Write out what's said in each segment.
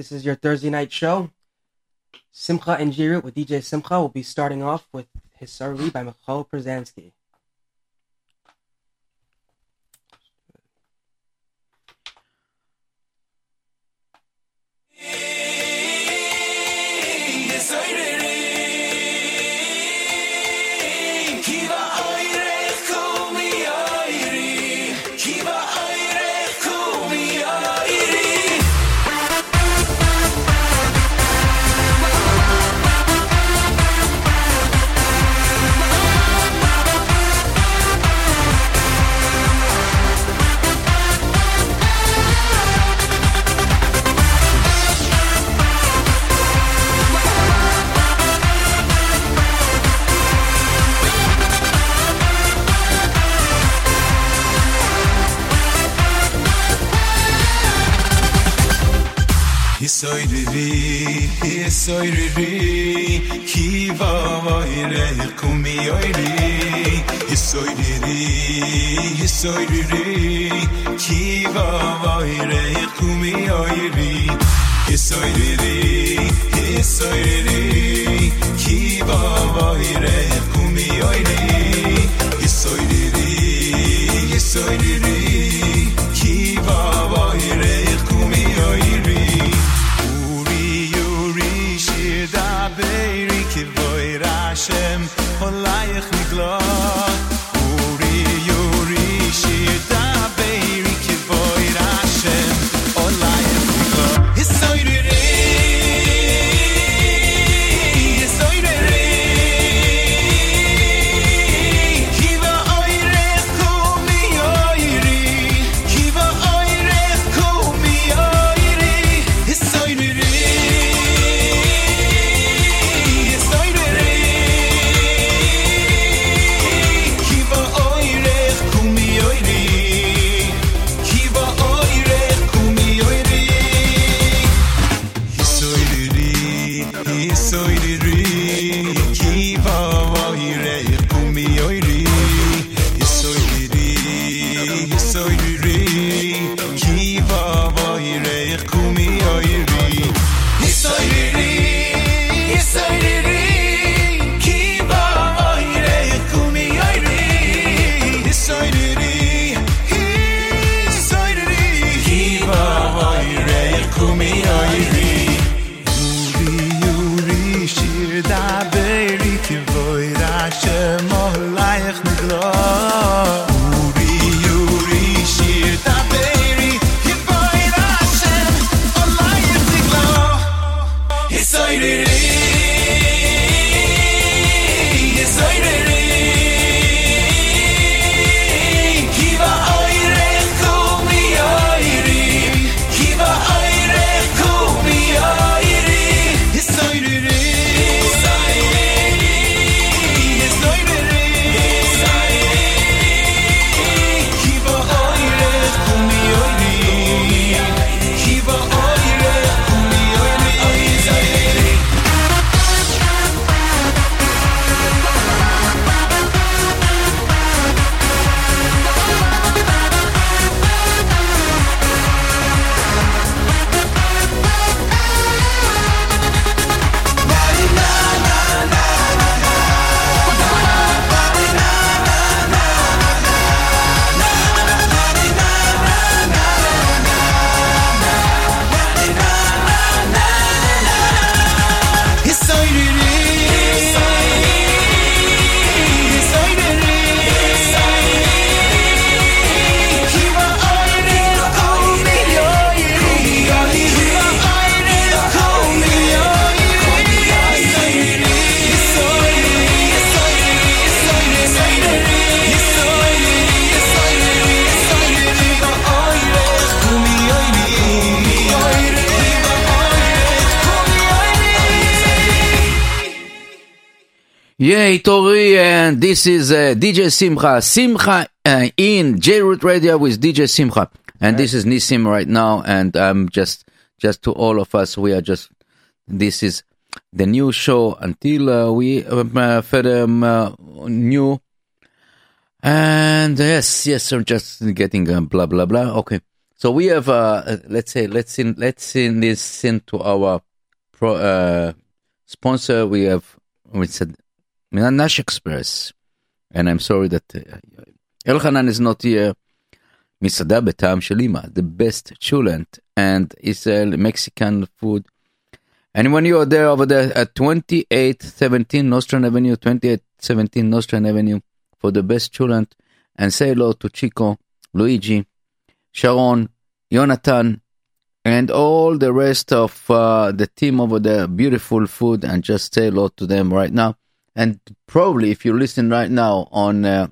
This is your Thursday night show. Simcha and J-Root with DJ Simcha will be starting off with his Hisarli by Michal Przanski. سایری سایری کی با وایره کمی آیری سایری سایری کی با وایره کمی آیری سایری سایری کی با وایره کمی آیری سایری سایری Yay, Tori, and this is uh, DJ Simcha. Simcha uh, in J-Root Radio with DJ Simcha. And this is Nisim right now, and um, just just to all of us, we are just, this is the new show until uh, we um, uh, further um, uh, new. And yes, yes, I'm just getting uh, blah, blah, blah. Okay. So we have, uh, uh, let's say, let's in, let's in this into our pro, uh, sponsor. We have, we said, Nash Express, and I'm sorry that uh, Elchanan is not here. מסעדה בטעם של אמא, the best chulent and Israel Mexican food. And when you are there over there at 2817 Nostrand Avenue, 2817 Nostrand Avenue for the best chulent and say hello to Chico, Luigi, Sharon, Jonathan, and all the rest of uh, the team over there. Beautiful food and just say hello to them right now. And probably if you listen right now on uh,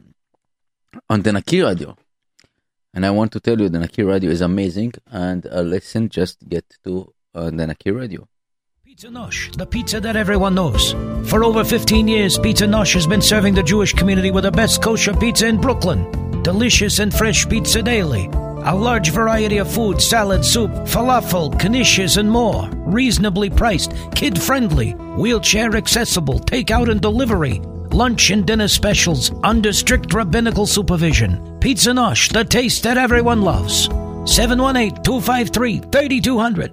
on the Naki Radio, and I want to tell you the Naki Radio is amazing. And uh, listen, just get to uh, the Naki Radio. Pizza Nosh, the pizza that everyone knows. For over 15 years, Pizza Nosh has been serving the Jewish community with the best kosher pizza in Brooklyn. Delicious and fresh pizza daily. A large variety of food, salad, soup, falafel, knishes, and more. Reasonably priced, kid friendly, wheelchair accessible, takeout and delivery. Lunch and dinner specials under strict rabbinical supervision. Pizza Nosh, the taste that everyone loves. 718 253 3200.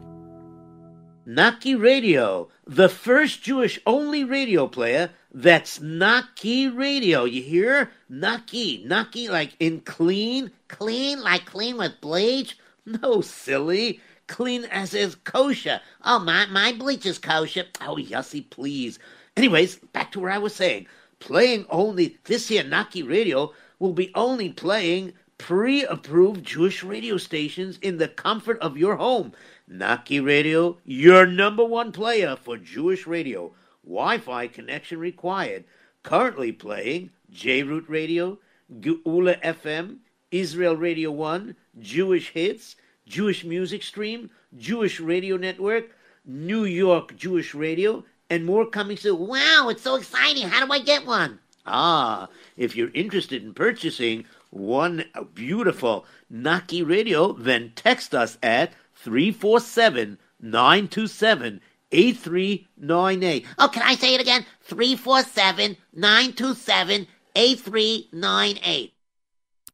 Naki Radio, the first Jewish only radio player that's Naki Radio. You hear? Naki. Naki like in clean? Clean like clean with bleach? No, silly. Clean as is kosher. Oh, my, my bleach is kosher. Oh, Yossi, please. Anyways, back to where I was saying. Playing only this here Naki Radio will be only playing pre-approved Jewish radio stations in the comfort of your home. Naki Radio, your number one player for Jewish radio. Wi-Fi connection required. Currently playing J-Root Radio, Geula FM, Israel Radio 1, Jewish Hits, Jewish Music Stream, Jewish Radio Network, New York Jewish Radio, and more coming soon. Wow, it's so exciting. How do I get one? Ah, if you're interested in purchasing one beautiful Naki radio, then text us at 347 927 8398. Oh, can I say it again? 347 927 8398.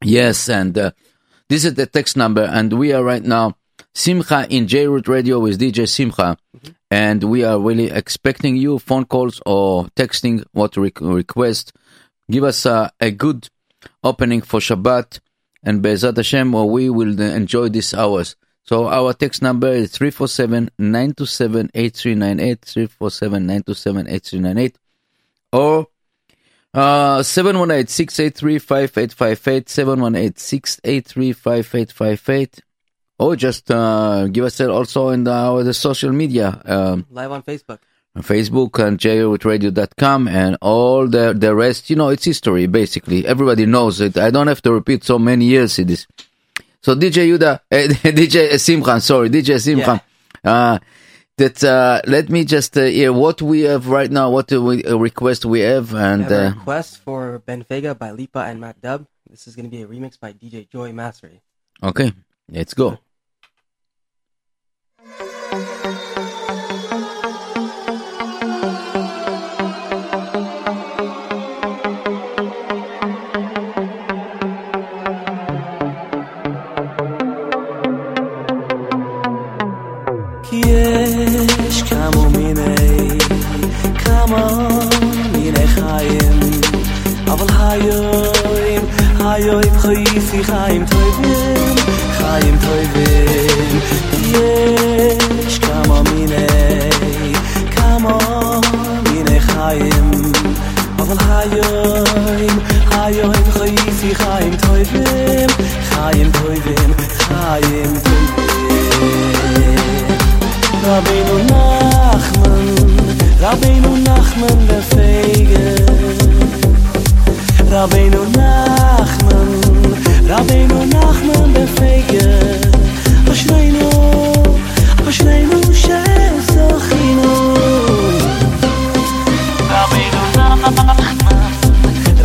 Yes, and uh, this is the text number, and we are right now Simcha in J Root Radio with DJ Simcha, and we are really expecting you phone calls or texting what re- request. Give us uh, a good opening for Shabbat, and Be'ezat Hashem, or we will enjoy these hours. So our text number is 347 927 8398, 347 927 8398, or uh, 718 683 5858, 718 683 5858, or just uh, give us a also in the, our the social media, um, Live on Facebook. Facebook and jrootradio.com and all the, the rest. You know, it's history, basically. Everybody knows it. I don't have to repeat so many years it is. So DJ Yuda, eh, DJ Simchan, sorry, DJ Simchan. Uh, that uh, let me just uh, hear what we have right now, what uh, we, uh, request we have, We and have a uh, request for Ben Vega by Lipa and Matt Dubb. This is going to be a remix by DJ Joy Massery. okay, let's go. אבל היום, היום חייסי חיים טובים, חיים טובים. יש כמה מיני, כמה מיני חיים, אבל היום, היום חייסי חיים טובים, חיים טובים, חיים טובים. Rabbeinu Nachman, Rabbeinu Nachman befegen. Rabbeinu Nachman Rabbeinu Nachman befege Ashleinu Ashleinu shesokhinu Rabbeinu Nachman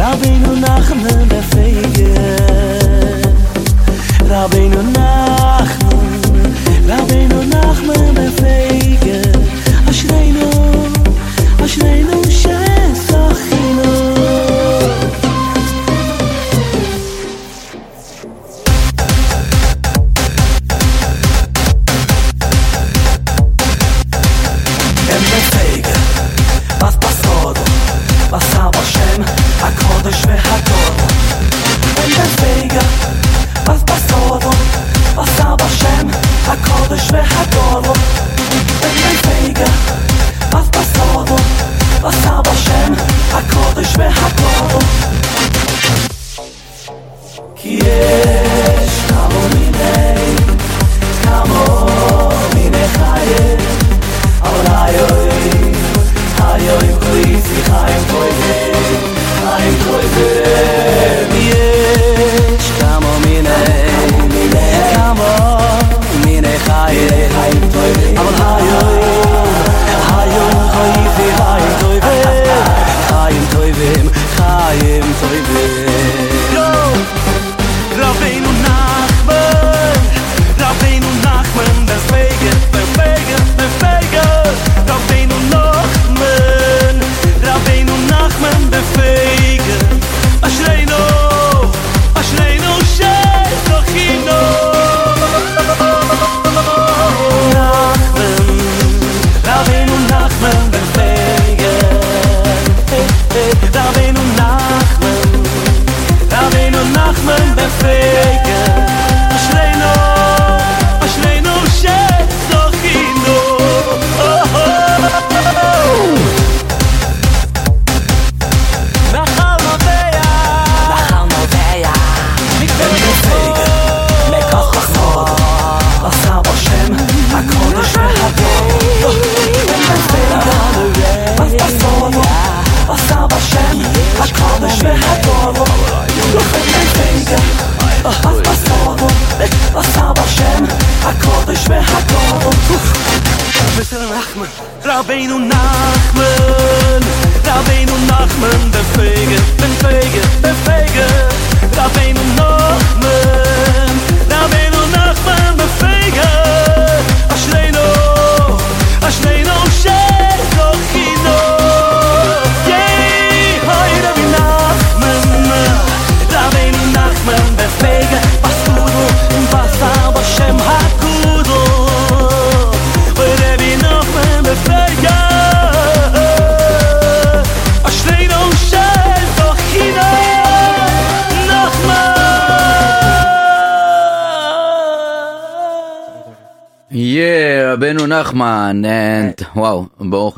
Rabbeinu Nachman befege Rabbeinu Nachman Rabbeinu Nachman befege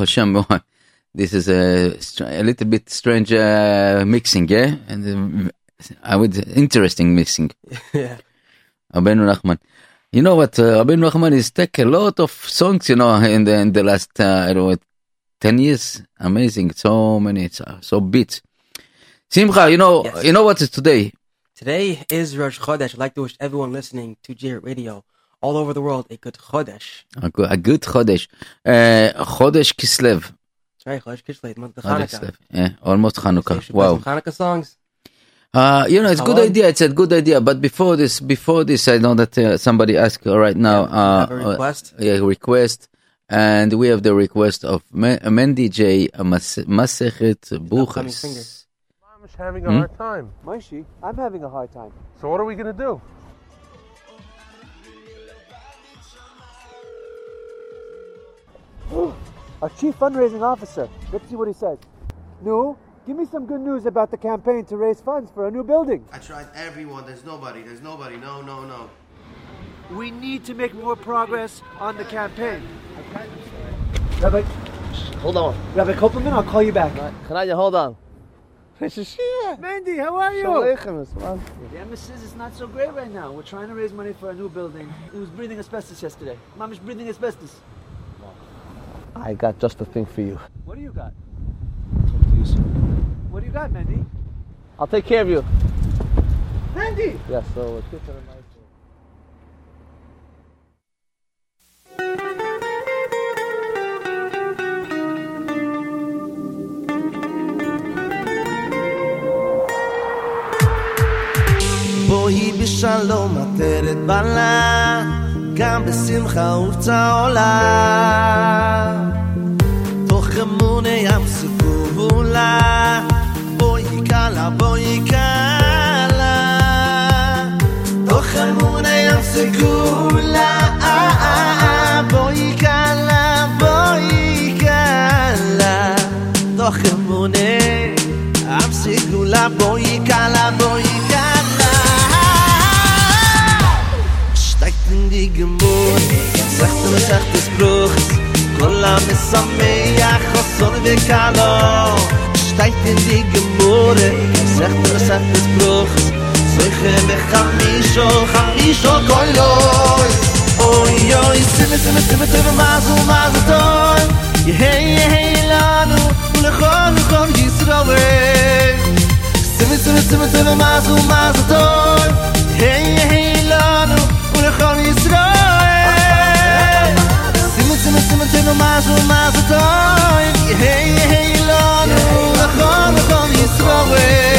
Hashem, this is a, a little bit strange uh, mixing, yeah, and uh, I would interesting mixing. yeah. Rabbeinu Nachman. You know what? Uh, Rabbeinu Nachman is take a lot of songs, you know, in the in the last uh, I don't know, ten years. Amazing, so many, so, so beats. Simcha, you know, Yes. you know what is today? Today is Rosh Chodesh. I'd like to wish everyone listening to J Radio all over the world a good Chodesh. A good, a good Chodesh, uh, Chodesh Kislev. That's right, Chodesh Kislev, month of Hanukkah. Yeah, almost So Hanukkah. you Wow. some Hanukkah songs. Uh, you know, it's a good idea. It's a good idea. But before this, before this, I know that uh, somebody asked uh, right now. uh, have a request? Uh, yeah, request. And we have the request of Me- Mendy J. uh, Mas- Masechet upcoming singer. Buches. I'm having a Hmm? hard time. Moishi, I'm having a hard time. So what are we gonna do? Our chief fundraising officer. Let's see what he says. No, give me some good news about the campaign to raise funds for a new building. I tried everyone. There's nobody. There's nobody. No, no, no. We need to make more progress on the campaign. Rabbi, Hold on. Rabbi Kopelman, I'll call you back. Kanaya, hold on. Mandy, how are you? Shalom, man. The emissions is not so great right now. We're trying to raise money for a new building. He was breathing asbestos yesterday. Mom is breathing asbestos. I got just the thing for you. What do you got? What do you got, Mandy? I'll take care of you. Mandy! Yeah, so let's get to the nice one. בואי בשלום עטרת בלה, גם בשמחה ובצהולה. תוך אמוני ים סגולה, בואי קלה, בואי קלה. תוך אמוני ים סגולה, בואי קלה, בואי קלה. תוך אמוני ים סגולה, בואי קלה, בואי קלה. sagt mir sagt es bruch. Kolla mit samme ja khosol de kalo. Steit in die gemore sagt mir sagt es bruch. Sich in der khamisho khamisho kolo oi oi sim sim sim sim mazu mazu ton ye hey ye hey lanu ul khon khon gisrawe sim sim sim sim mazu mazu ton hey ye hey lanu ul khon gisrawe אין דער צימער צו מאס און מאס דאָ אין היי היי לאנו נאָך נאָך יסרוויי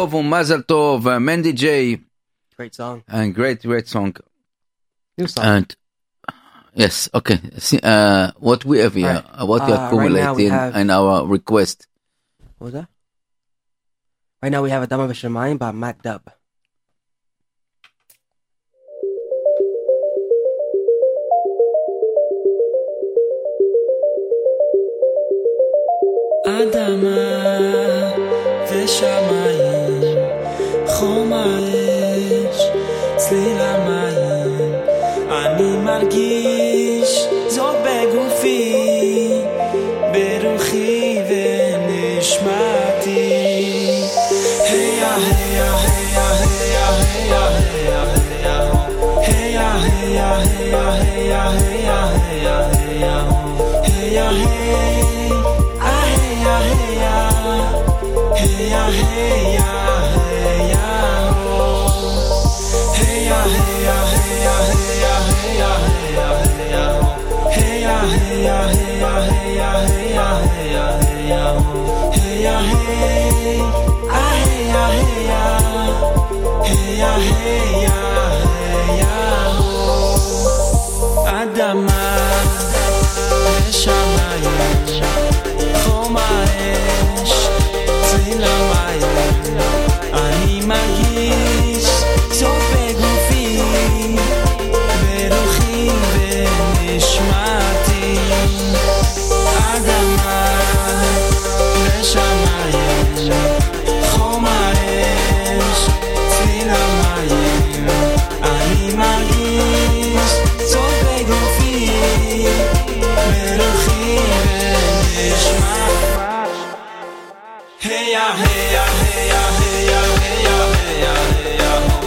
Tov Mazel Tov, uh, Mendy J. Great song. And great, great song. New song. And yes, okay. See, uh, what we have here, uh, right. what we uh, accumulated right we have, in our request. What was that? Right now we have a Adama Vishamayim by Matt Dubb. Adama Vishamayim. מרגיש זאת בגופי, ברוחי ונשמתי. היה, היה, היה, היה, היה, היה, היה, היה, היה, היה, היה, היה, היה, היה, היה, אדמה ושמיים חום האש, צליל המים, אני מרגיש זאת Hey ya, hey ya, hey ya, hey ya, hey ya, hey ya, hey ya.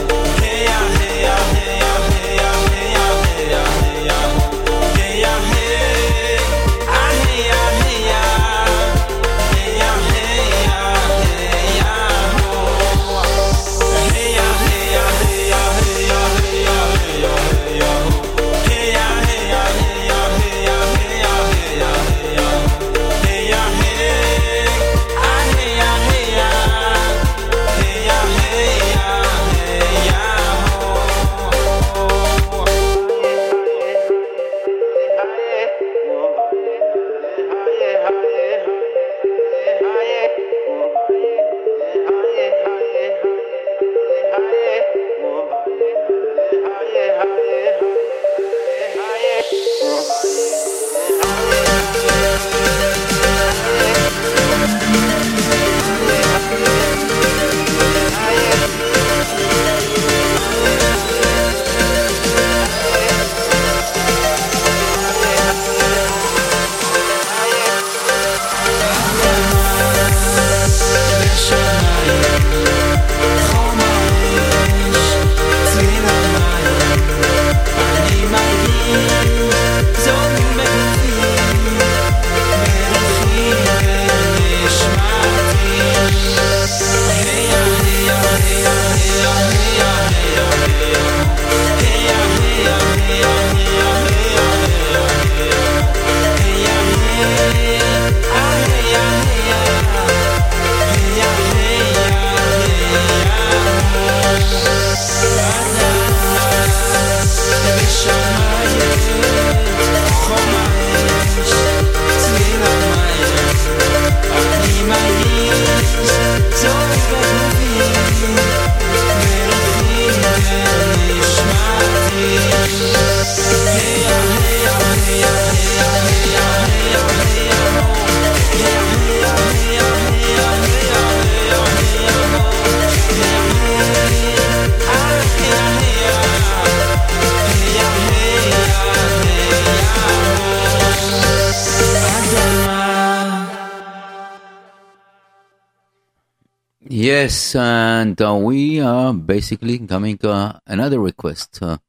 And uh, we are basically coming uh, another request. Uh,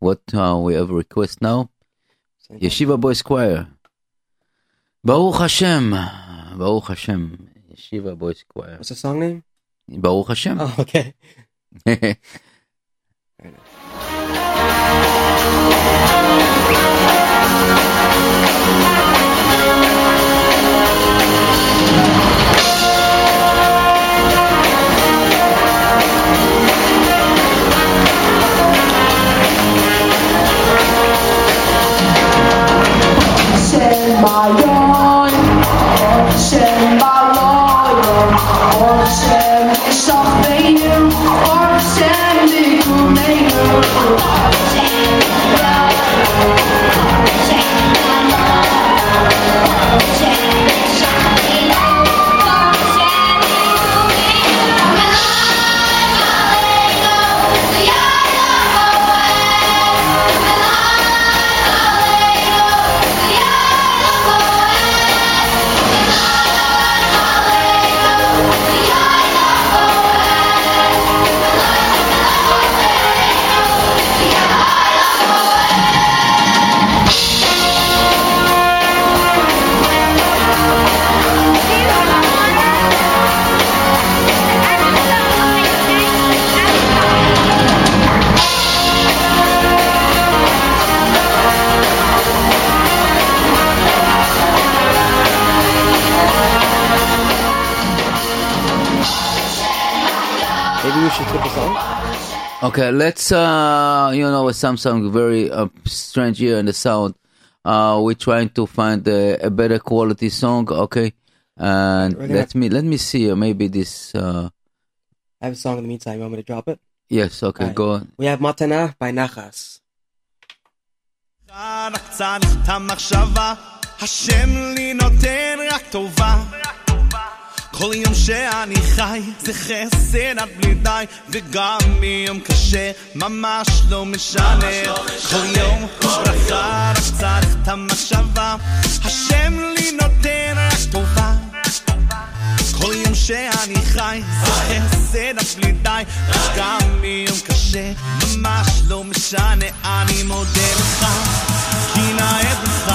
what we have a request now? Yeshiva Boys Choir. Baruch Hashem. Baruch Hashem. Yeshiva Boys Choir. What's the song name? Baruch Hashem. Oh, okay. Shem Bayon, Shem Bayon, Or Shem Yishach Beinu, Or Shem Nikumeinu. Maybe Okay, let's uh you know with Samsung very uh, strange here in the sound. Uh we're trying to find a, a better quality song, okay? And We're gonna- let me let me see uh, maybe this uh I have a song in the meantime. You want me to drop it? yes, okay, Alright. go on. We have Matana by Nachas. רק צריך את המחשבה, השם לי נותן רק טובה. כל יום שאני חי זה חסד עד בלי די, וגם מיום קשה ממש לא משנה. כל יום יש ברכה, רק צריך את המחשבה, השם לי נותן רק טובה. כל יום שאני חי זה חסד עד בלי די, וגם מיום קשה ממש לא משנה, אני מודה לך, כי נאה בך,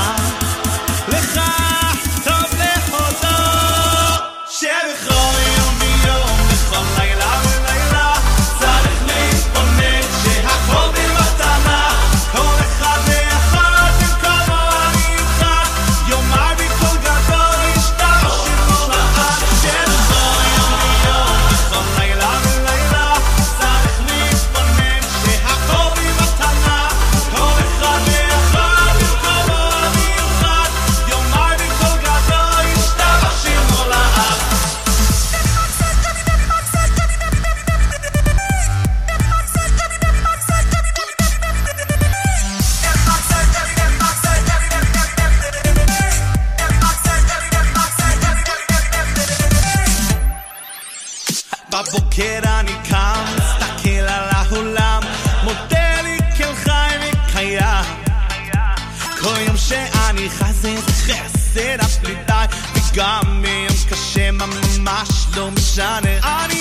הבריחה זה חסר השליטה וגם אם קשה ממש לא משנה. אני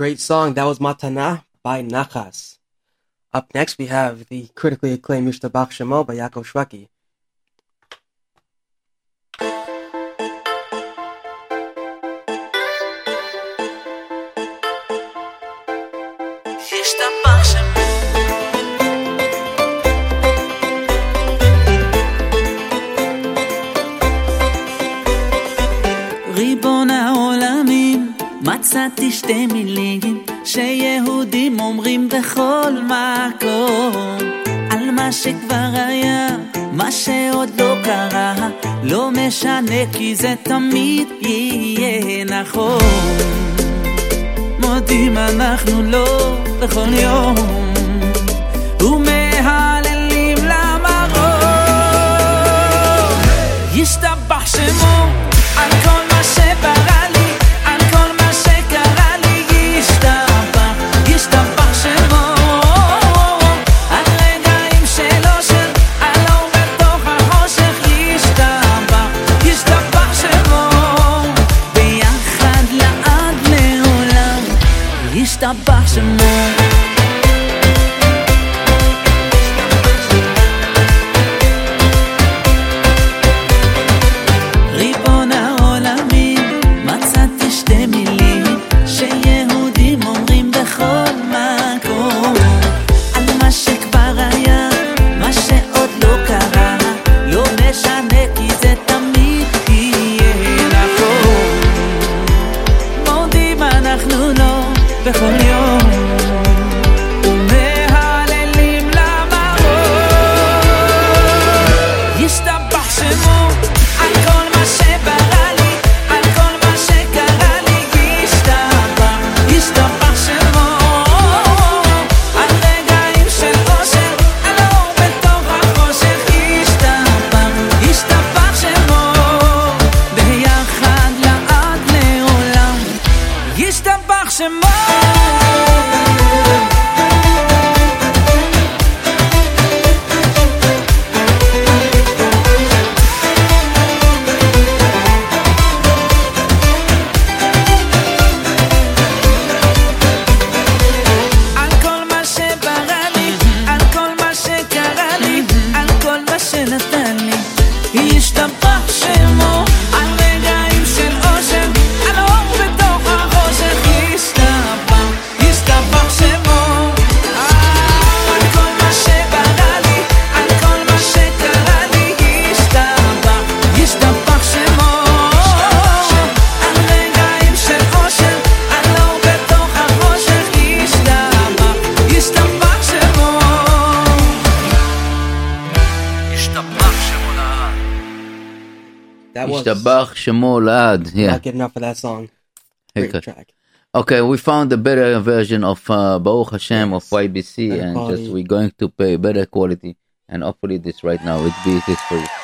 Great song. That was Matana by Nachas. Up next, we have the critically acclaimed Yushtabach Shemo by Yaakov Shwekey. מצאתי שתי מילים שיהודים אומרים בכל מקום. על מה שכבר היה, מה שעוד לא קרה לא משנה כי זה תמיד יהיה נכון. מודים אנחנו לא בכל יום. song. Great okay. track. Okay, we found a better version of uh, Baruch Hashem yes. of YBC, better and quality. just we're going to pay better quality. And hopefully, this right now it be this for you.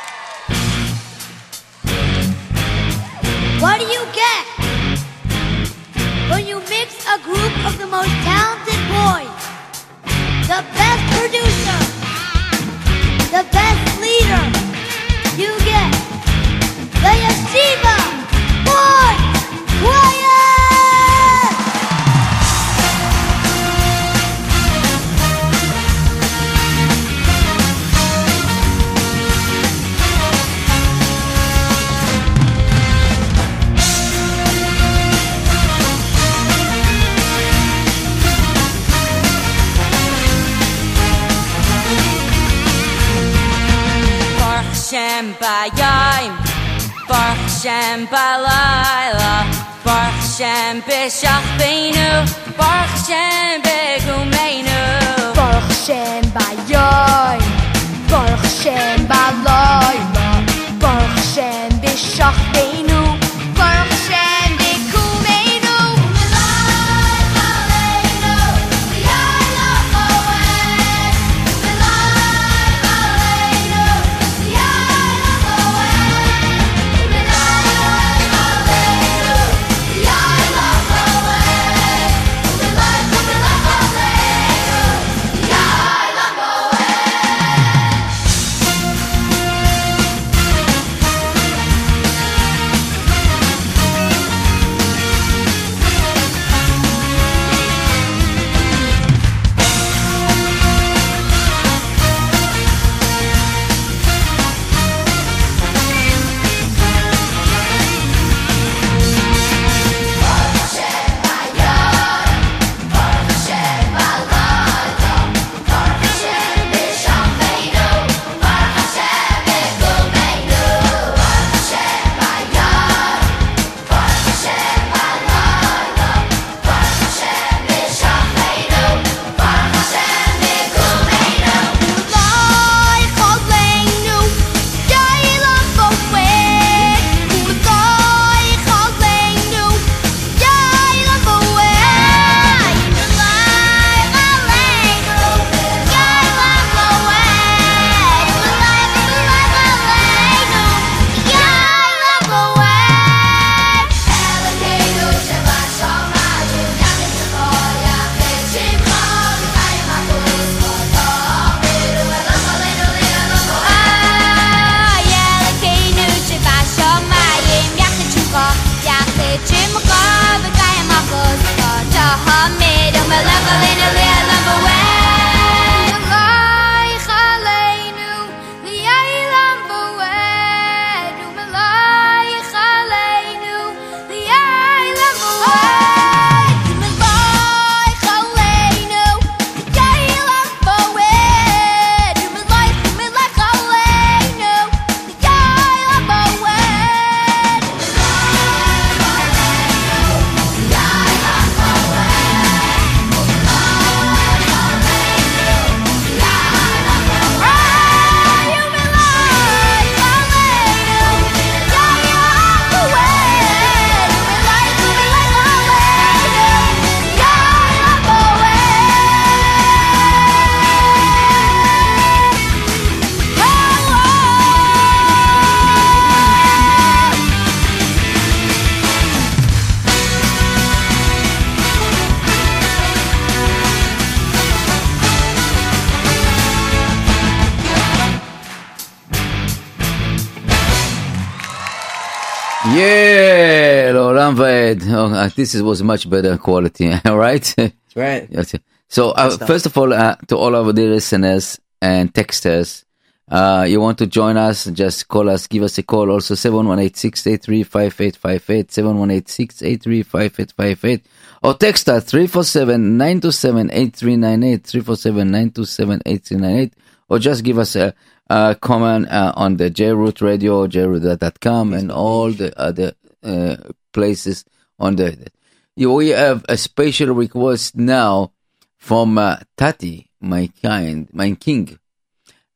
Uh, this is, was much better quality, right? That's right. Yes. So, uh, first of all, uh, to all our dear listeners and texters, uh, you want to join us, just call us, give us a call. Also, 718-683-5858, 718-683-5858, or text us 347-927-8398, 347-927-8398, or just give us a, a comment uh, on the J-Root Radio, jroot.com, and all the other uh, places on the. We have a special request now from uh, Tati, my kind, my king,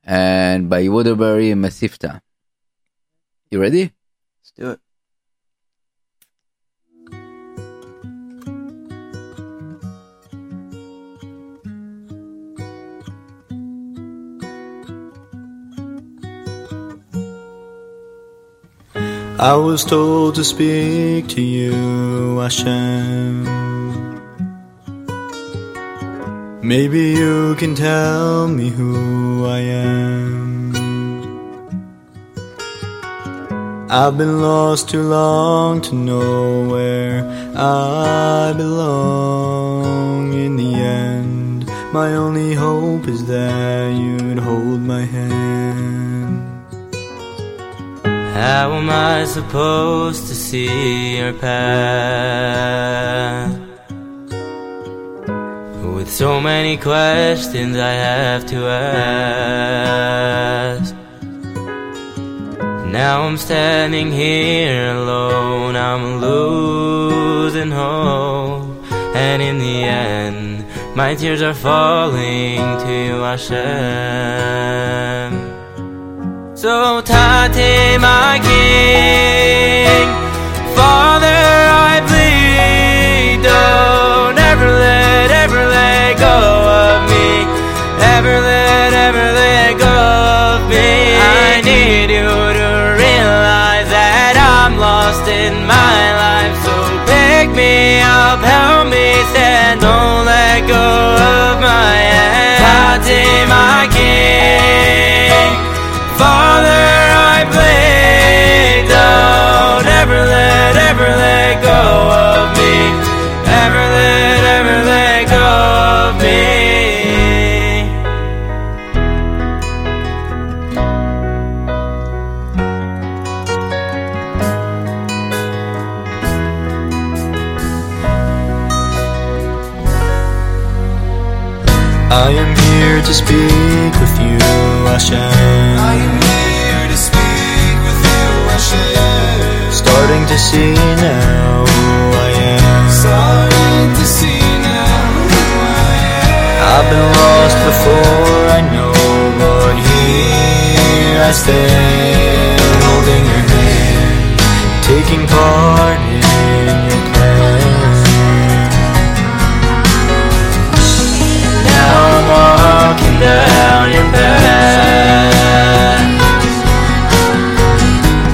and by Waterbury and Mesivta. You ready? Let's do it. I was told to speak to you, Hashem. Maybe you can tell me who I am. I've been lost too long to know where I belong in the end. My only hope is that you'd hold my hand. How am I supposed to see your path? With so many questions I have to ask. Now I'm standing here alone, I'm losing hope. And in the end, my tears are falling to you, Hashem. So Tate, my king, Father, I plead, don't ever let, ever let go of me, ever let, ever let go of me. I need you to realize that I'm lost in my life, so pick me up, help me stand, don't to speak with you, Hashem. I am here to speak with you, Hashem. Starting to see now who I am. Starting to see now who I am. I've been lost before, I know, but here I stand, holding your hand, taking part in down your path.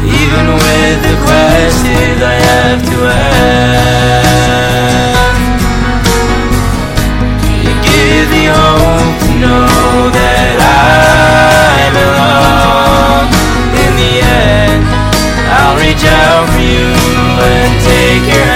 Even with the questions I have to ask, you give me hope to know that I belong. In the end, I'll reach out for you and take your hand.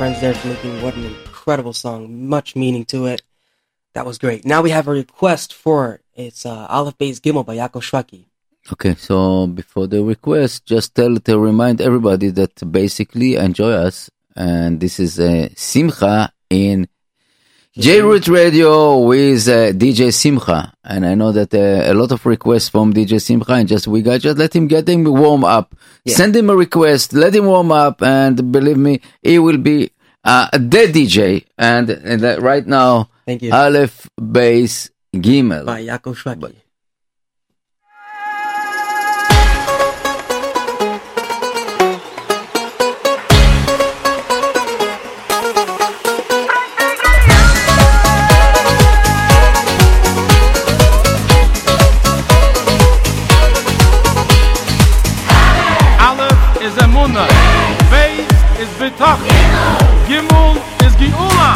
Friends there for making what an incredible song. Much meaning to it. That was great. Now we have a request for it's uh, Aleph Beis Gimel by Yaakov Shwekey. Okay, so before the request, just tell to remind everybody that basically enjoy us, and this is a Simcha in J-Root Radio with uh, DJ Simcha, and I know that uh, a lot of requests from DJ Simcha, and just we got just let him get him warm up, Yeah. send him a request, let him warm up, and believe me, he will be uh, the DJ. And, and uh, right now, Thank you. Aleph Beis Gimel by Yaakov Shwekey. Tach. Gimmel is die Oma.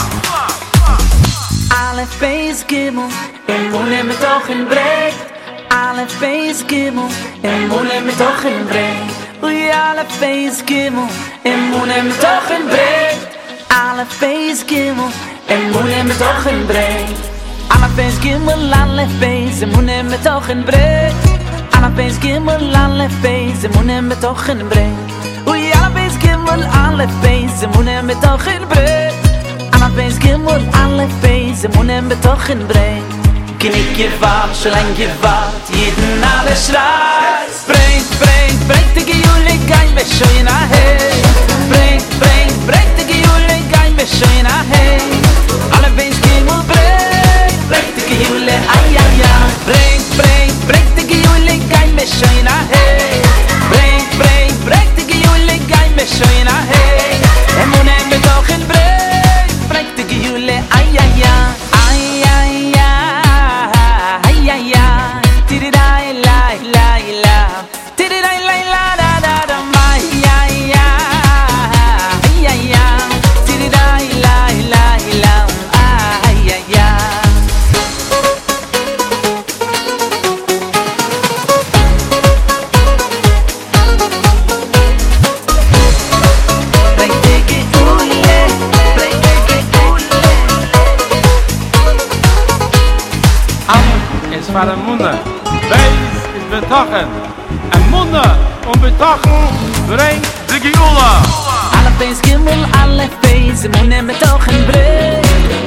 Alle Face Gimmel, en wo nem mir doch in Breck. Alle Face Gimmel, en wo nem doch in Breck. Ui alle Face Gimmel, en wo nem mir doch in Breck. Alle Face Gimmel, en wo nem mir doch in Breck. Alle Face Gimmel, alle Face, ey wo nem mir doch in Breck. Alle Face Gimmel, alle Face, nem doch in Breck. mol alle feis im un em doch in bre ana a feis ge alle feis im un em doch in bre kinik ik ge war jeden alle schrais brein brein brein de ge kein we a he brein brein brein de ge kein we a he alle feis ge mol brein brein de ge ay ay ay brein brein brein de ge kein we a he Break, break, break בשוינה היי אמונה בתוכן ברי פרקטיקי יולי איי איי איי far a munna. Beis is betochen. A munna un betochen brengt de geula. Alle beis gimmel, alle beis, a munna betochen brengt.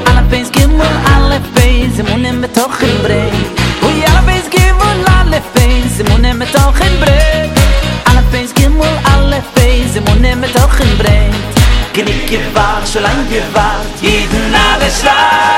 Alle beis gimmel, alle beis, a munna betochen brengt. Ui, alle beis gimmel, alle beis, a munna betochen brengt. Alle beis gimmel, alle beis, a munna betochen brengt. Genick gewahrt, schon lang gewahrt, jeden alle schreit.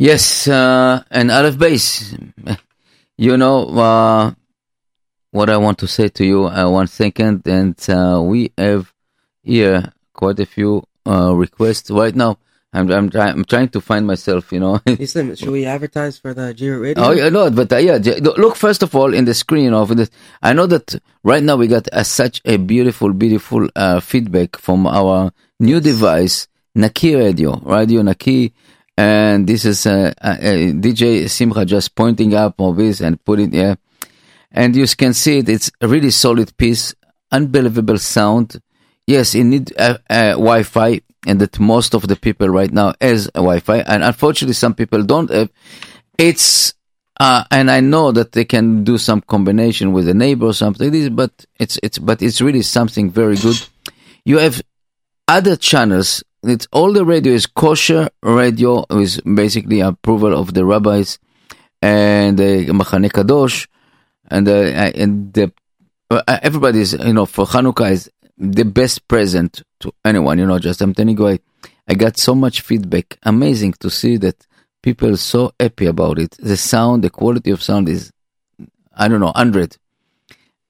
Yes, uh, and Aleph Beis. You know uh, what I want to say to you. Uh, one second, and uh, we have here quite a few uh, requests right now. I'm I'm, try- I'm trying to find myself. You know. Listen, should we advertise for the Jira Radio? Oh, yeah, no, but uh, yeah, look first of all in the screen of this. I know that right now we got uh, such a beautiful, beautiful uh, feedback from our new device, Naki Radio, Radio Naki, and this is uh, uh, uh, DJ Simcha just pointing up of this and put it there, and you can see it. It's a really solid piece, unbelievable sound. Yes, it need uh, uh, Wi-Fi, and that most of the people right now has a Wi-Fi, and unfortunately some people don't have. It's uh, and I know that they can do some combination with a neighbor or something. but it's it's but it's really something very good. You have other channels. It's all the radio is kosher radio with basically approval of the rabbis and the Machane Kadosh and the and the uh, everybody's you know for Hanukkah is the best present to anyone. You know, just I'm telling you, I, I got so much feedback. Amazing to see that people so happy about it. The sound, the quality of sound is, I don't know, hundred,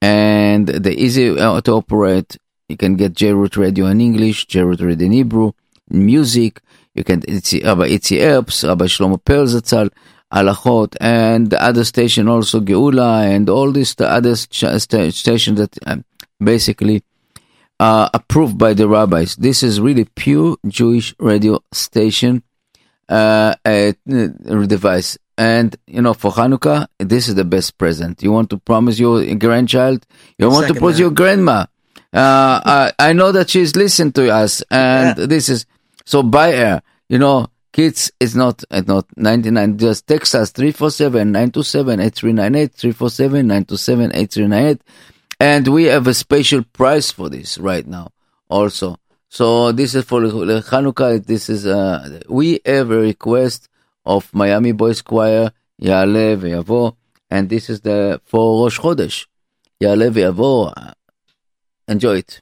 and the easy uh, to operate. You can get J-Root Radio in English, J-Root Radio in Hebrew, music. You can it's Rabbi Itzi Erbs, Rabbi Shlomo Perl Zatzal, Alachot, and the other station also Geula, and all these the other stations that um, basically uh, approved by the rabbis. This is really pure Jewish radio station uh, uh, device. And you know, for Hanukkah, this is the best present. You want to promise your grandchild, you want to promise your grandma. Uh, I, I know that she's listened to us, and this is so buy air. You know, kids, it's not it's not ninety nine. Just text us 347-927-8398, 347-927-8398. and we have a special price for this right now also. So this is for the Hanukkah. This is uh, we have a request of Miami Boys Choir Ya'ale Ve'yavo, and this is the for Rosh Chodesh Ya'ale Ve'yavo. Enjoy it.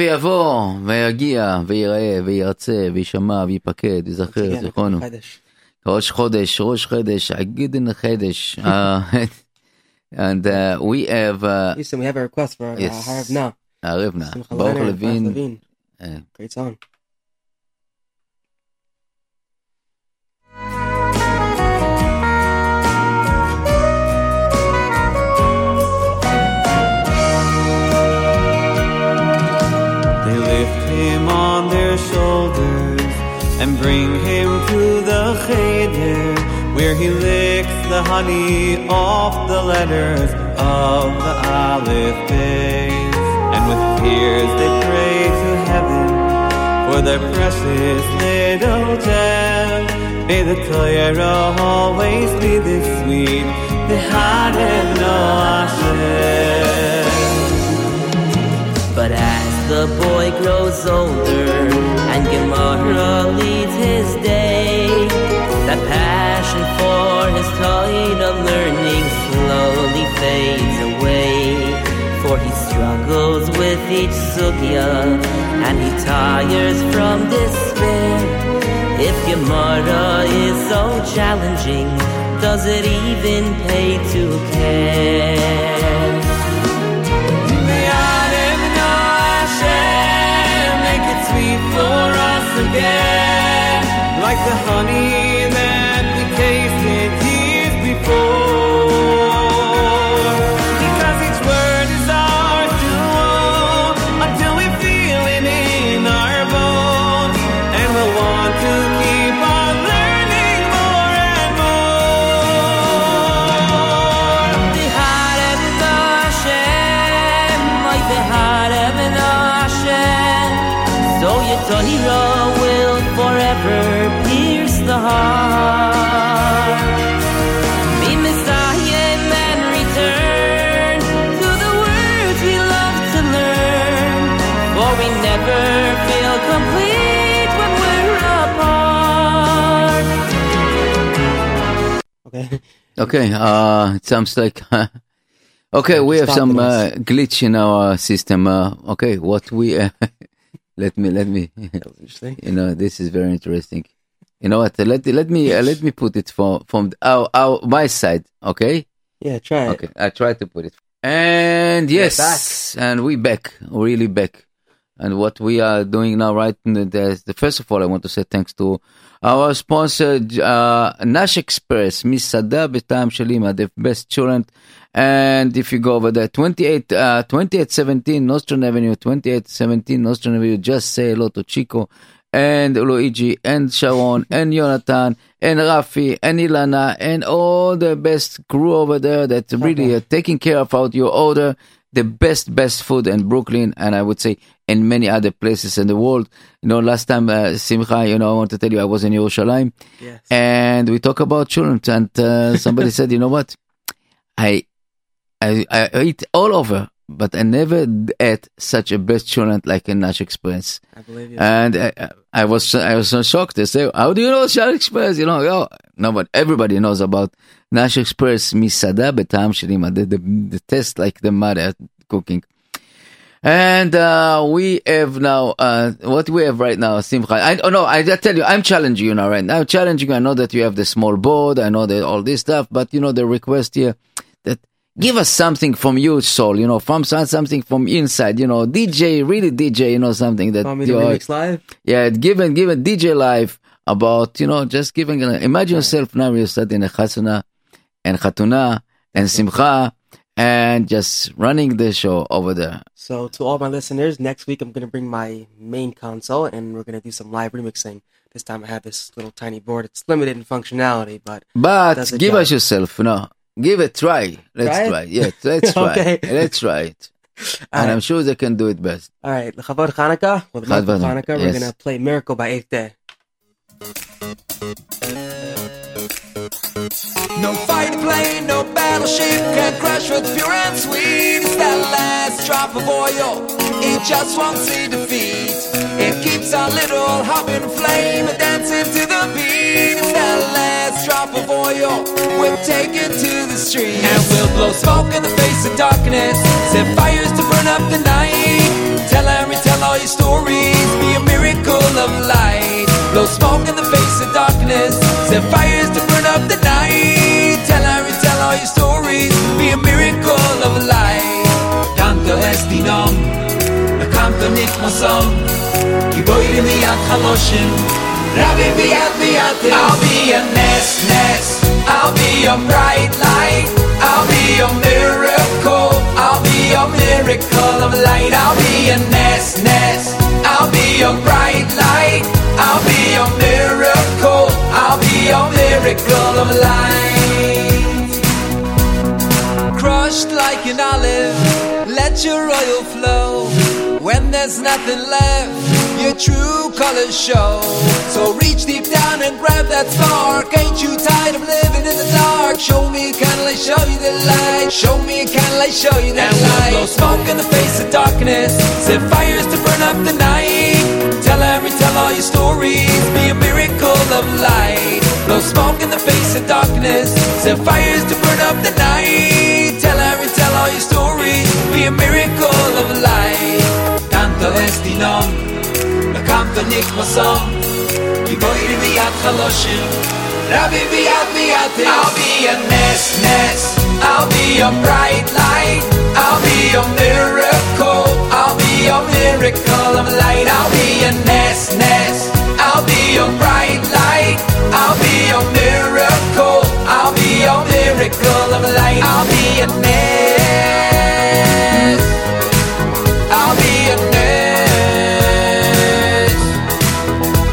ויבוא, ויגיע, ויראה, וירצה, וישמע, ויפקד, ויזכר, זיכרונו. חדש. ראש חודש, ראש חודש, עגידן חדש. Uh, and uh, we have uh, Listen, we have a request for uh, Yes. Harav Na. Arevna, Simcha Baruch Leonard, Baruch Levine. Levine. Uh, Great song. Him on their shoulders and bring him to the cheder where he licks the honey off the letters of the Aleph Beis. And with tears they pray to heaven for their precious little gem. May the Torah always be this sweet, the of no Hashem. The boy grows older and Gemara leads his day, that passion for his Torah learning slowly fades away. For he struggles with each sugya and he tires from despair. If Gemara is so challenging, does it even pay to care? Again, like the honey Okay. Okay, uh, it sounds like. okay, we have some uh, glitch in our system. Uh, okay, what we. Uh, let me, let me. interesting. You know, this is very interesting. You know what? Let let me uh, let me put it from from our, our my side. Okay. Yeah, try it. Okay, I try to put it. And yes, and we back, really back. and what we are doing now, right? in the, the, the- first of all, I want to say thanks to our sponsor, uh, Nash Express, Misada Betam Shalima, the best children. And if you go over there, 28, uh, 2817 Nostrand Avenue, 2817 Nostrand Avenue, just say hello to Chico and Luigi and Sharon and Jonathan and Rafi and Ilana and all the best crew over there that really are taking care of out your order. The best, best food in Brooklyn and I would say in many other places in the world. You know, last time, uh, Simcha, you know, I want to tell you I was in Yerushalayim Yes. and we talk about children and uh, somebody said, you know what? I, I, I eat all over, but I never ate such a best children like in Nash Express. I believe you. And I, I was I was so shocked. They say, "How do you know Nash Express?" You know, oh, no, but everybody knows about Nash Express. Misada betam shelima. The, the the taste like the mother cooking. And uh, we have now uh, what we have right now, Simcha. I oh no, I, I tell you, I'm challenging you now, right? now. I'm challenging you. I know that you have the small board. I know that all this stuff, but you know the request here that give us something from your soul, you know, from something from inside, you know, DJ, really DJ, you know, something that Want me to you are- remix live? yeah, give it, give it DJ live about, you know, just giving, imagine yourself now you're studying a chasana and chatuna and simcha and just running the show over there. So to all my listeners, next week I'm gonna bring my main console and we're gonna do some live remixing. This time I have this little tiny board. It's limited in functionality, but But give job. us yourself, you know, give it try. Let's Try try. Yeah, let's try. Okay. Let's try it. All And right. I'm sure they can do it best. All right, Chavod Hanukkah. With Hanukkah, Hanukkah, we're gonna play "Miracle" by Eighth Day. No fighter plane, no battleship can crash with pure and sweet. It's that last drop of oil, it just won't see defeat. It keeps our little hopping flame dancing to the beat. It's that last drop of oil, we'll take it to the street. And we'll blow smoke in the face of darkness, set fires to burn up the night. Tell and retell all your stories, be a miracle of light. Blow smoke in the face of darkness, set fires to burn up the night. Tell her and retell all your stories, be a miracle of light. Canto esti nom, canto nicht mo song. Giboire mi at chaloshim, Rabbi biat biat. I'll be a nest nest, I'll be your bright light, I'll be your miracle, I'll be your miracle of light. I'll be a nest nest, I'll be your bright light, I'll be your miracle, miracle of light. Crushed like an olive, let your oil flow. When there's nothing left, your true colors show. So reach deep down and grab that spark. Ain't you tired of living in the dark? Show me a candle, I show you the light. Show me a candle, I show you the And we'll light. blow smoke in the face of darkness, set fires to burn up the night. Tell every tell all your stories, be a miracle of light. Blow smoke in the face of darkness, set fires to burn up the night. Tell every tell all your stories, be a miracle of light. Canto nicht mo song. Giboire biat chaloshim, Rabbi biat biat. I'll be a nest nest, I'll be your bright light, I'll be your miracle, I'll your miracle of light. I'll be a nest nest, I'll be your bright light, I'll be your miracle, I'll be your miracle of light. I'll be a nest, I'll be a nest.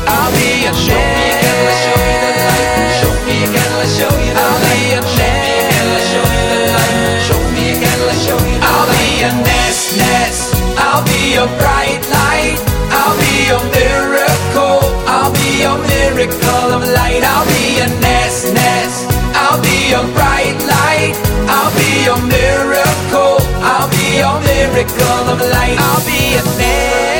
I'll be a show me again, let's show you the light. Show me again, let's show you the light. Show me again, let's show you the light. Show me again, let's show you the I'll be a nest, nest. I'll be your bright light. I'll be your miracle. I'll be your miracle of light. I'll be a nest, nest. I'll be your bright light. I'll be your miracle. I'll be your miracle of light. I'll be a nest.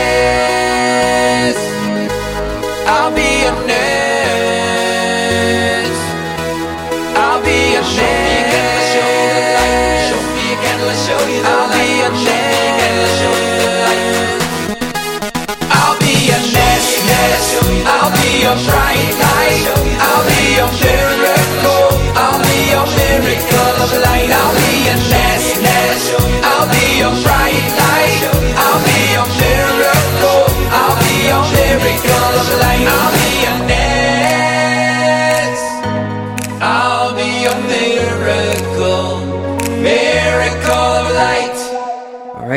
your bright light. I'll be your miracle. I'll be your miracle of light. I'll be your nest, I'll be your bright light. I'll be your miracle. I'll be your miracle of light.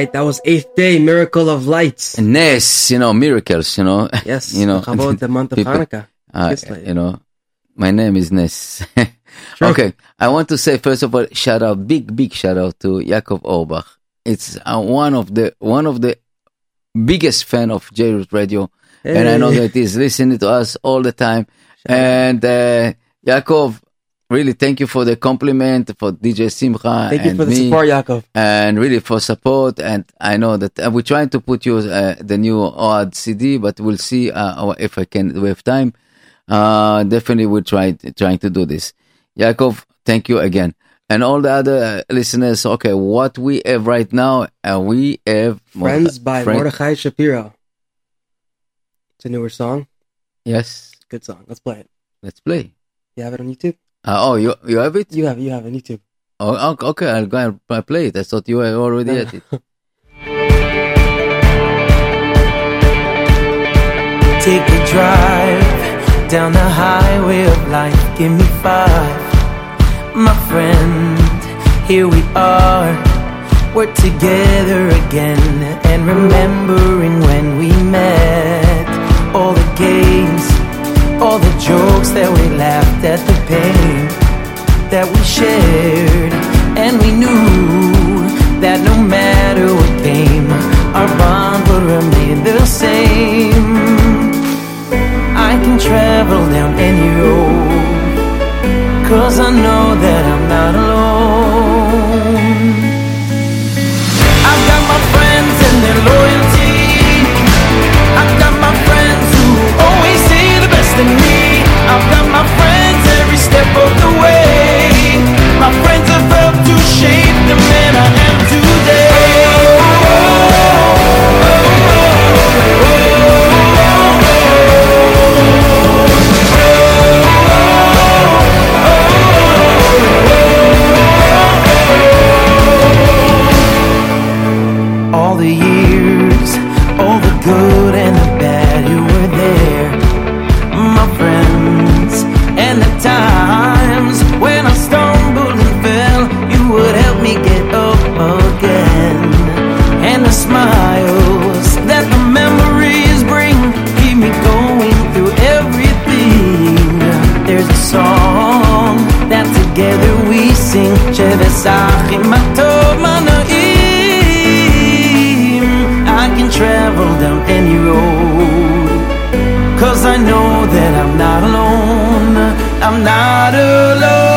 Right, that was eighth day, miracle of lights. Nes, you know, miracles, you know. Yes, you know. About the month of people- Hanukkah. uh, you know, my name is Nes. Okay, I want to say first of all, shout out, big big shout out to Yaakov Orbach. It's uh, one of the one of the biggest fan of J-Root Radio, and I know that he's listening to us all the time. and uh, Yaakov, really thank you for the compliment for DJ Simcha. Thank you for the me, support, Yaakov. and really for support. And I know that uh, we're trying to put you uh, the new OAD CD, but we'll see uh, if I can. We have time. Uh, definitely, we'll try trying to do this. Yaakov, thank you again. And all the other listeners, okay, what we have right now, uh, we have Friends by Friend- Mordechai Shapiro. It's a newer song. Yes, Good song. Let's play it. let's play. You have it on YouTube? Uh, oh, you you have it? You have. You have it on YouTube. Oh, okay, okay, I'll go and play it. I thought you were already at it. Take a drive down the highway of life. Give me five, my friend. Here we are. We're together again and remembering when we met. All the games, all the jokes that we laughed at, the pain that we shared. And we knew that no matter what came, our bond would remain the same. I can travel down any road, cause I know that I'm not alone. I've got my friends and their loyalty. Me. I've got my friends every step of the way. Shevesachim atov manaim. I can travel down any road. Cause I know that I'm not alone. I'm not alone.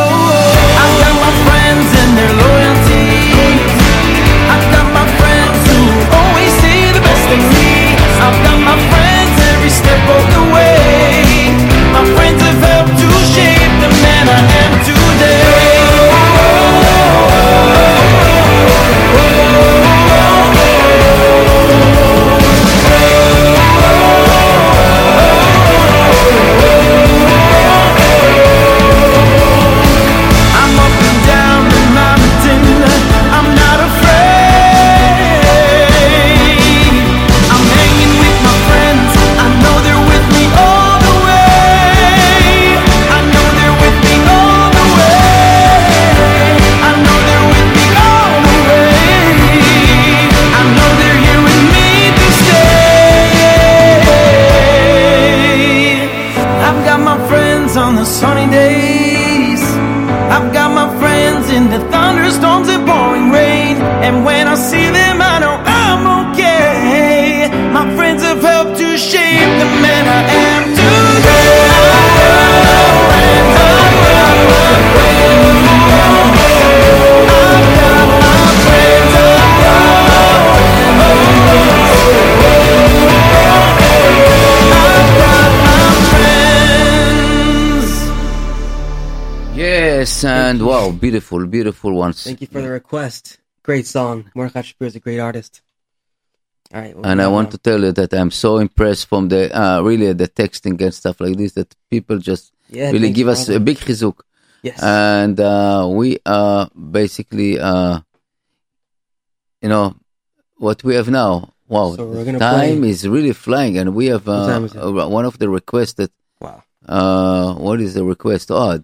Yes, and wow, beautiful, beautiful ones. Thank you for the request. Great song. Mordechai Shapiro is a great artist. All right. and I want to tell you that I'm so impressed from the uh, really the texting and stuff like this that people just Yeah, really give us a big chizuk. Yes. And uh, we uh, basically, uh, you know, what we have now. Wow, So time play- is really flying, and we have uh, uh, one of the requests that. Wow. Uh, what is the request? Odd.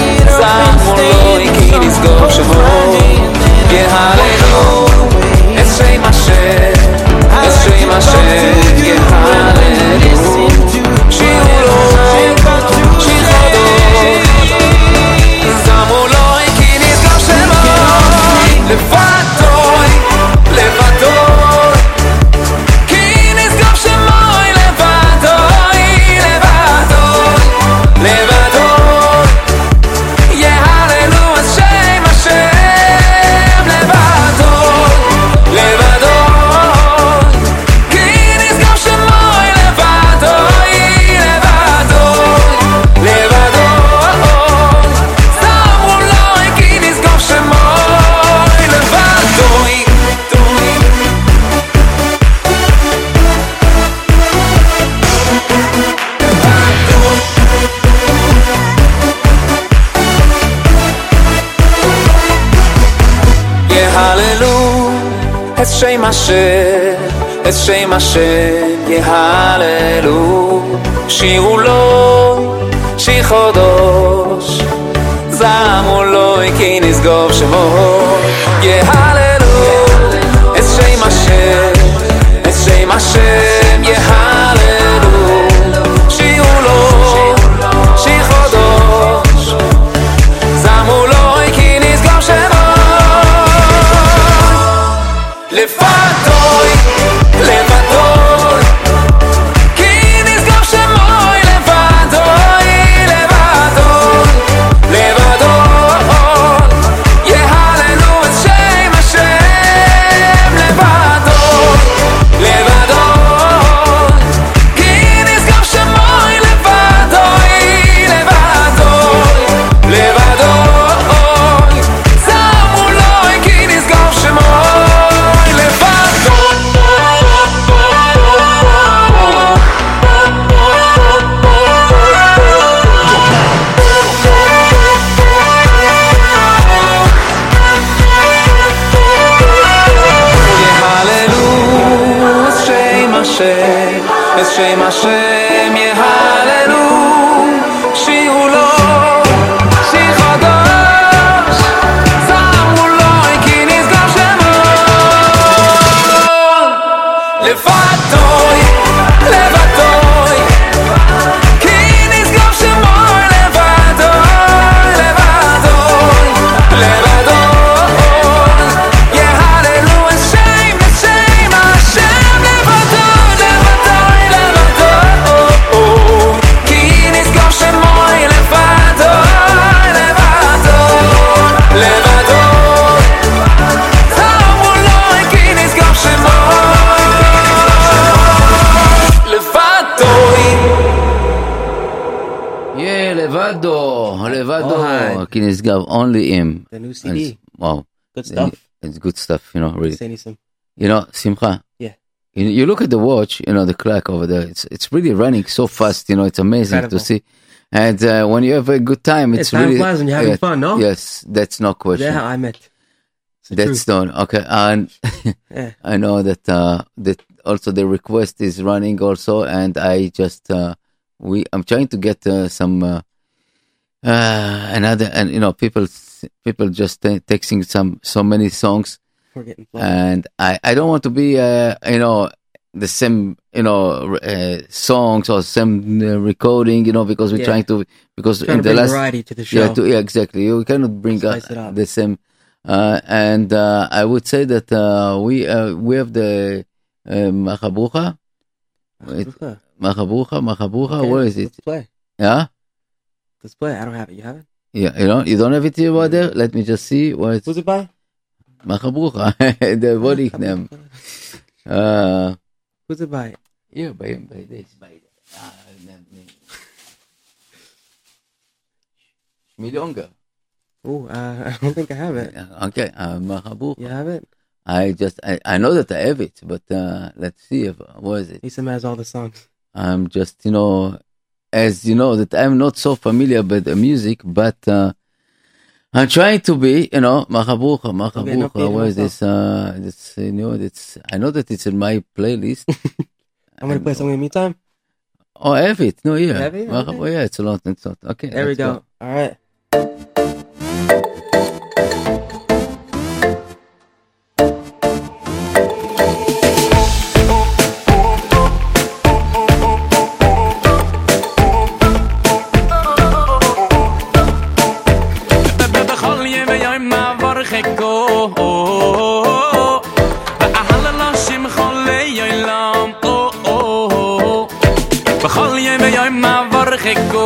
זמרו לו כי נסגור שמו יהללו את שם השם את שם השם יהללו שירו לו את שם השם יהללו, שירו לו שיר חודש, זמרו לו כי נסגור שמו, in his Gav, only him. The new CD. It's, wow. Good stuff. It's good stuff, you know, really. You know, Simcha. Yeah. You, you look at the watch, you know, the clock over there. It's it's really running so fast, you know, it's amazing Incredible. to see. And uh, when you have a good time, it's time really. flies when you're having yeah, fun, no? Yes, that's no question. Yeah, I met. That's done. Okay, and yeah. I know that uh, that also the request is running also, and I just uh, we I'm trying to get uh, some uh, uh, uh, another and you know people people just uh, texting some so many songs, and I I don't want to be uh, you know the same you know uh, songs or same uh, recording you know because we're Yeah. trying to because Trying in to the bring last variety to the yeah show. to, yeah exactly you cannot bring uh, Spice it up. the same uh, and uh, I would say that uh, we uh, we have the uh, Machabrucha. Machabrucha, Machabrucha. Okay, Where is it? Play. Yeah, Let's play. I don't have it. You have it? yeah. You don't you don't have it here there. Let me just see what it's. Who's it by? Machabrucha, the body name. Uh, Who's it by? yeah, by by this by. Uh, Oh, uh, I don't think I have it. Okay, uh. You have it? I just I, I know that I have it, but uh, let's see if what is it. Isam has all the songs. I'm just you know, as you know that I'm not so familiar with the music, but uh, I'm trying to be, you know, Machabucha, Okay, no Machabucha. Where is no this? Uh, this, you know, it's, I know that it's in my playlist. I'm gonna play something in the meantime. oh, I have it. No, yeah. Have it? Oh, yeah, it's a lot. It's a lot. Okay. There we let's go. All right. de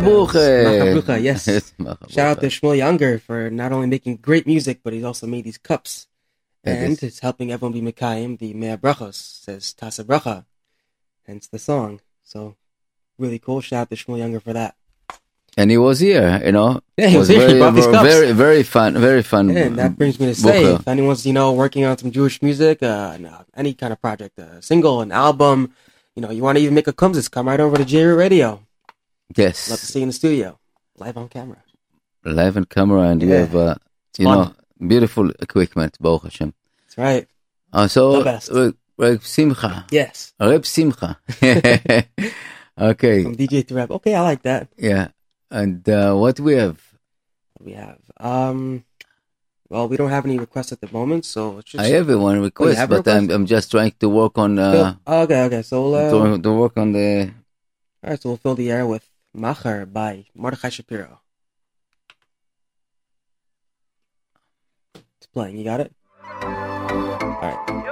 Machabuche. Machabucha, yes. Shout out to Shmuel Younger for not only making great music, but he's also made these cups. That and is- it's helping everyone be Mekayim. The Mea Brachos says Tasa Bracha, hence the song. So, really cool. Shout out to Shmuel Younger for that. And he was here, you know. Yeah, he It was here. He Very, brought these cups. very, very fun, very fun. And that brings me to say, if anyone's, you know, working on some Jewish music, uh, no, any kind of project, a single, an album, you know, you want to even make a kumzitz, come right over to J Radio. Yes. Love to see you in the studio, live on camera. Live on camera, and yeah. you have, uh, you know, beautiful equipment, Baruch Hashem. That's right. Uh, so, Reb Simcha. Yes. Reb Simcha. okay. From DJ to Reb. Okay, I like that. Yeah. And uh, what we have? We have, um, well, we don't have any requests at the moment, so just... I have one request, oh, have but request? I'm I'm just trying to work on. Uh, okay, okay, so uh, to, to work on the all right, so we'll fill the air with Machar by Mordechai Shapiro. It's playing, you got it? Alright.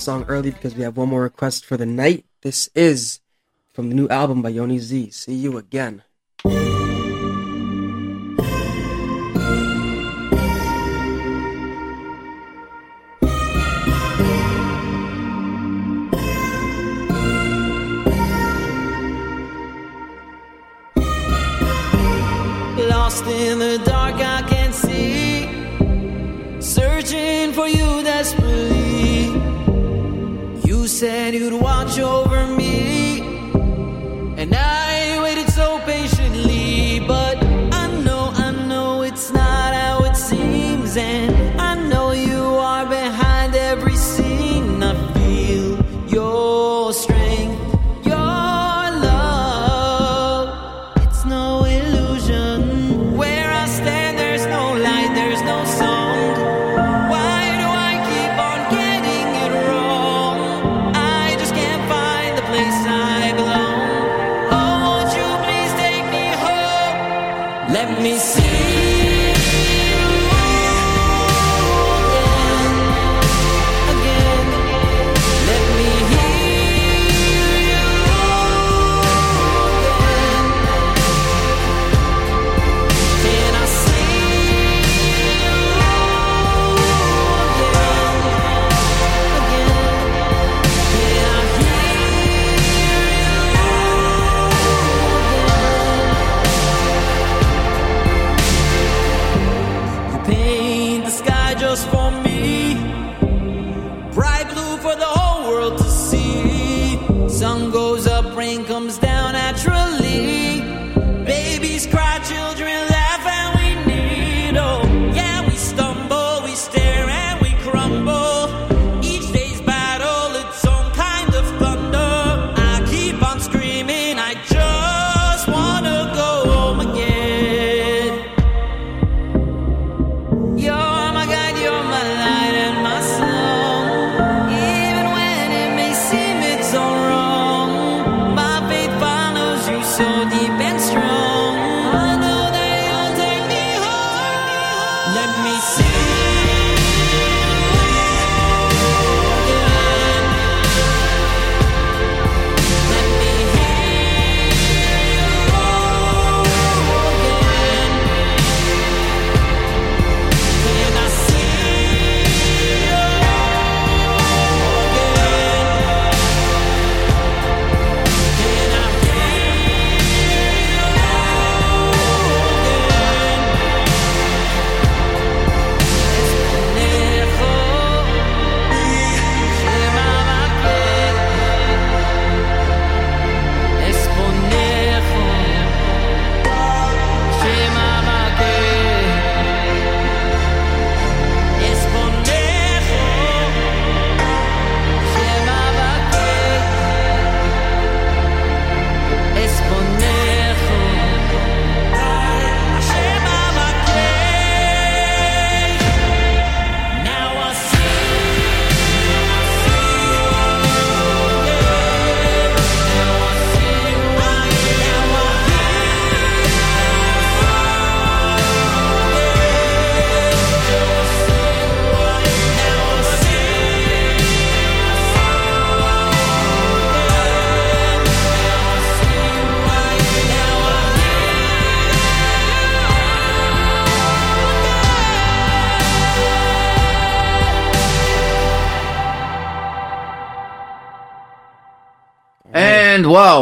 song early because we have one more request for the night. This is from the new album by Yoni Z. See you again. said you'd watch over me.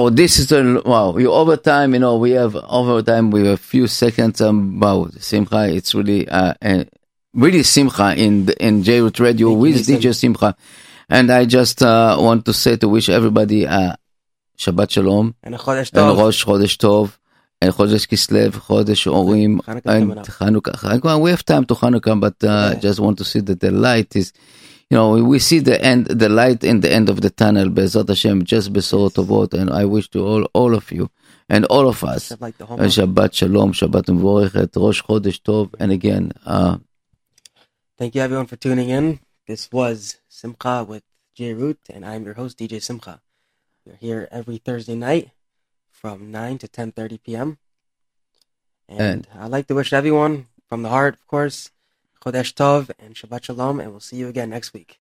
Wow, this is a wow. You overtime, you know, we have overtime. We have a few seconds. Um, wow, Simcha, it's really uh, uh really Simcha in the, in J-Root Radio you, with. DJ Simcha, and I just uh, want to say to wish everybody uh, Shabbat Shalom And Chodesh and Tov. Rosh Chodesh Tov and Chodesh Kislev, Chodesh Orim, and. Hanukkah. We have time to Hanukkah, but uh, just want to see that the light is, you know, we see the end, the light in the end of the tunnel, Bezat Hashem, just Besor Tovot, and I wish to all, all of you and all of us, Like Shabbat Shalom, Shabbat Mvorechet, Rosh Chodesh Tov, and again, uh, Thank you everyone for tuning in. This was Simcha with J Root, and I'm your host DJ Simcha. We're here every Thursday night from 9 to 10:30 p.m. And, And- I'd like to wish everyone from the heart, of course, Chodesh Tov and Shabbat Shalom, and we'll see you again next week.